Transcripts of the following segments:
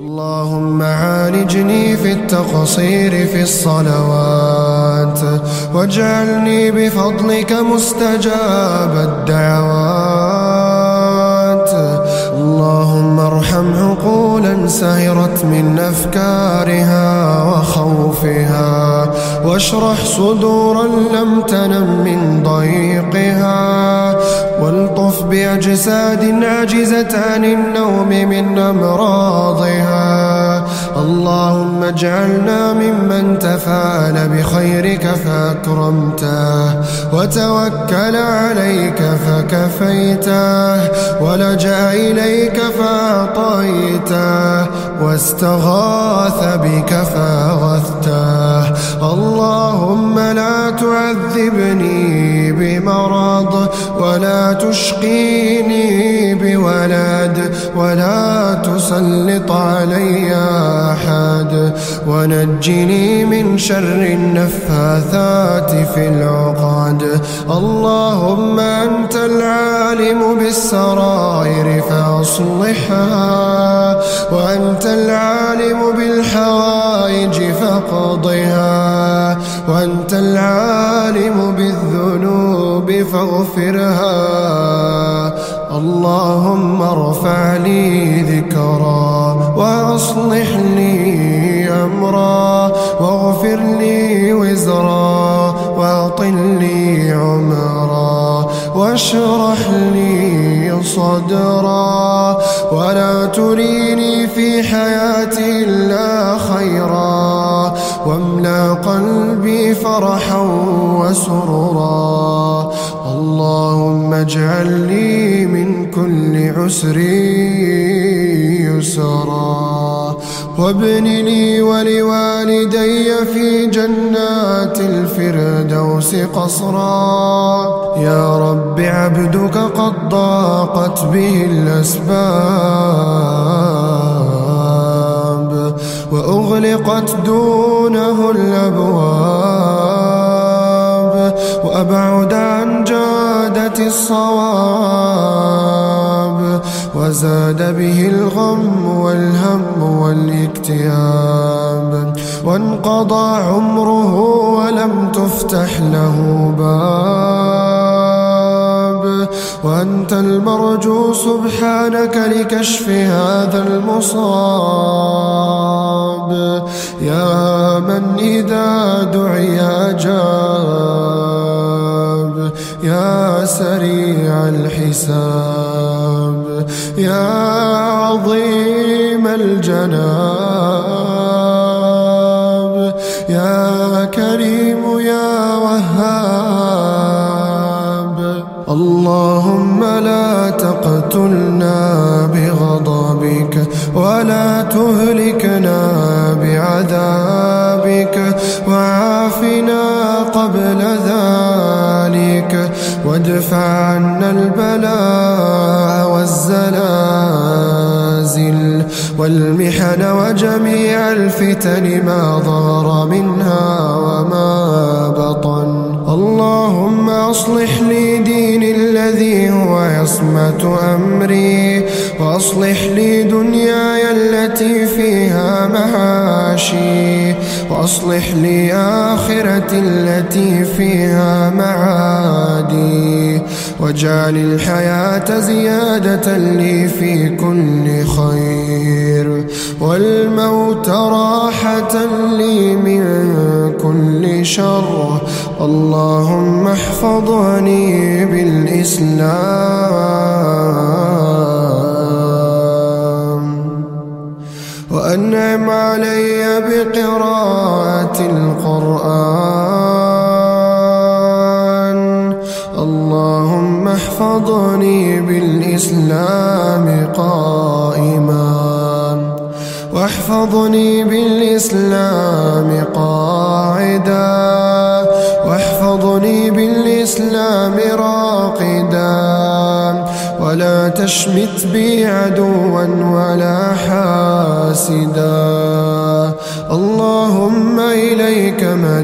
اللهم عالجني في التقصير في الصلوات واجعلني بفضلك مستجاب الدعوات. اللهم ارحم عقولا سهرت من أفكارها وخوفها واشرح صدورا لم تنم من ضيقها. والطف بأجساد عجزت عن النوم من أمراضها. اللهم اجعلنا ممن تفعل بخيرك فأكرمته وتوكل عليك فكفيته ولجأ إليك فأعطيته واستغاث بك فأغثته. اللهم لا تعذبني بمرض ولا تشقيني بولد ولا تسلط علي أحد. ونجني من شر النفاثات في العقد. اللهم أنت العالم بالسرائر فأصلحها وأنت العالم بالحوائج فاقضها وأنت العالم فاغفرها. اللهم ارفع لي ذكرا وأصلح لي أمرا واغفر لي وزرا وأطل لي عمرا واشرح لي صدرا ولا تريني في حياتي إلا خيرا واملأ قلبي فرحا وسرورا اللهم اجعل لي من كل عسر يسرا. وابن لي ولوالدي في جنات الفردوس قصرا. يا رب عبدك قد ضاقت به الأسباب وأغلقت دونه الأبواب. وأبعد عن جادة الصواب وزاد به الغم والهم والاكتئاب. وانقضى عمره ولم تفتح له باب. وأنت المرجو سبحانك لكشف هذا المصاب. يا من إذا دعي أجاب. يا سريع الحساب يا عظيم الجناب يا كريم يا وهاب. اللهم لا تقتلنا ولا تهلكنا بعذابك وعافنا قبل ذلك وادفع عنا البلاء والزلازل والمحن وجميع الفتن ما ظهر منها وما بطن. اللهم أصلح لي ديني الذي هو عصمة أمري وأصلح لي دنياي التي فيها معاشي وأصلح لي آخرتي التي فيها معادي. واجعل الحياة زيادة لي في كل خير. والموت راحة لي من كل شر. اللهم احفظني بالإسلام. وأنعم علي بقراءة اللهم احفظني بالإسلام قائما. واحفظني بالإسلام قاعدا. واحفظني بالإسلام راقدا. ولا تشمت بي عدوا ولا حاسدا.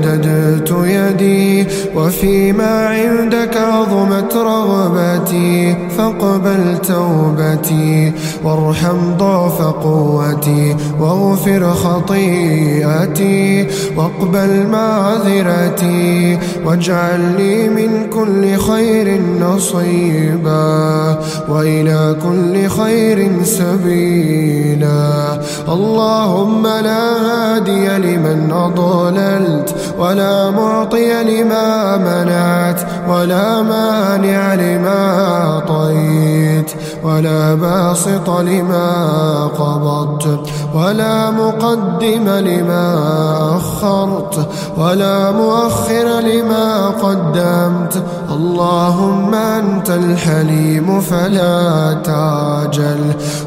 مددت يدي وفيما عندك عظمت رغبتي فاقبل توبتي وارحم ضعف قوتي واغفر خطيئتي واقبل معذرتي واجعل لي من كل خير نصيبا وإلى كل خير سبيلا. اللهم لا هادي لمن أضللت ولا معطي لما منعت ولا مانع لما أعطيت ولا باسط لما قبضت ولا مقدم لما أخرت ولا مؤخر لما قدمت. اللهم أنت الحليم فلا تعجل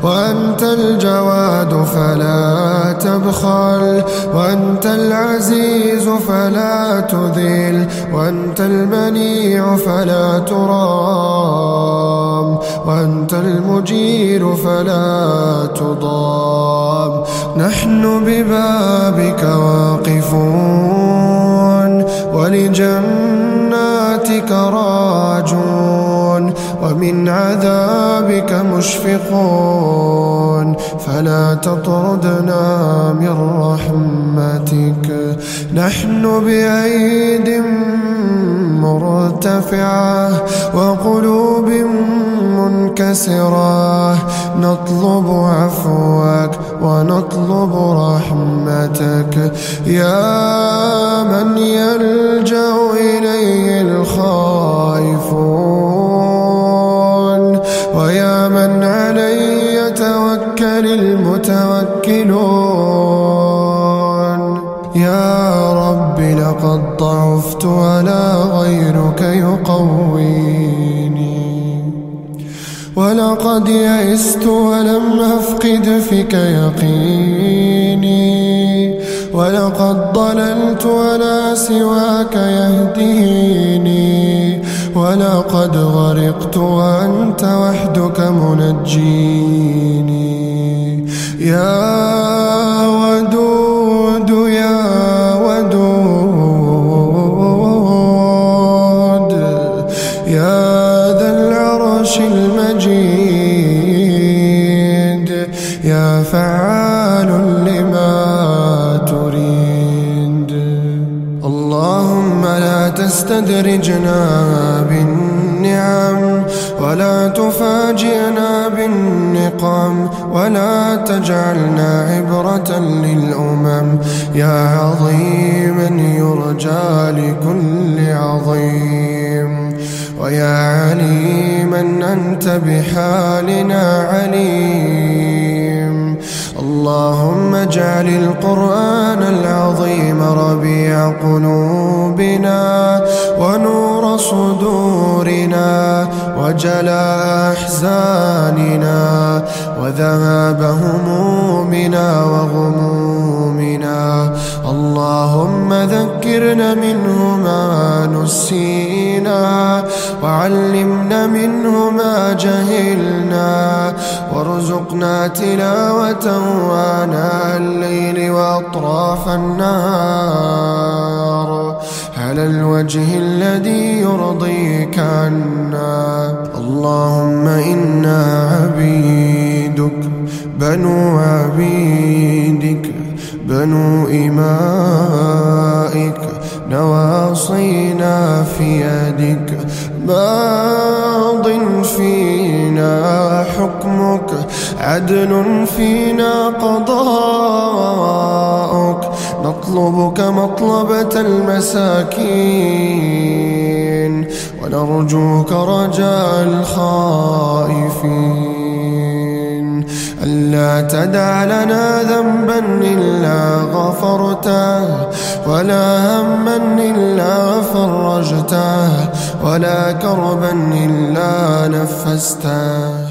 وأنت الجواد فلا تبخل وأنت العزيز فلا تذل وأنت المنيع فلا ترام وأنت المجير فلا تضام. نحن ببابك واقفون ولجناتك راجون ومن عذابك مشفقون. فلا تطردنا من رحمتك. نحن بأيد مرتفعة وقلوب منكسرة. نطلب عفوك ونطلب رحمتك. يا من يلجأ إليه الخائفون. ويا من عليه يتوكل المتوكلون. يا رب لقد ضعفت ولا غيرك يقويني ولقد يئست ولم أفقد فيك يقيني. ولقد ضللت ولا سواك يهديني. ولقد غرقت وأنت وحدك منجيني. يا ودود يا ودود يا تستدرجنا بالنعم ولا تفاجئنا بالنقم ولا تجعلنا عبرة للأمم. يا عظيما يرجى لكل عظيم. ويا عليما أنت بحالنا عليم. اللهم اجعل القرآن العظيم ربيع قلوبنا. ونور صدورنا وجلاء أحزاننا وذهاب همومنا وغمومنا. اللهم ذكرنا منه ما نسينا وعلمنا منه ما جهلنا وارزقنا تلاوته آناء الليل وأطراف النهار. على الوجه الذي يرضيك عنا. اللهم إنا عبيدك بنو عبيدك بنو إمائك نواصينا في يدك. ماض فينا حكمك عدل فينا قضاءك نطلبك مطلبة المساكين ونرجوك رجاء الخائفين. ألا تدع لنا ذنبا إلا غفرته ولا هما إلا فرجته ولا كربا إلا نفسته.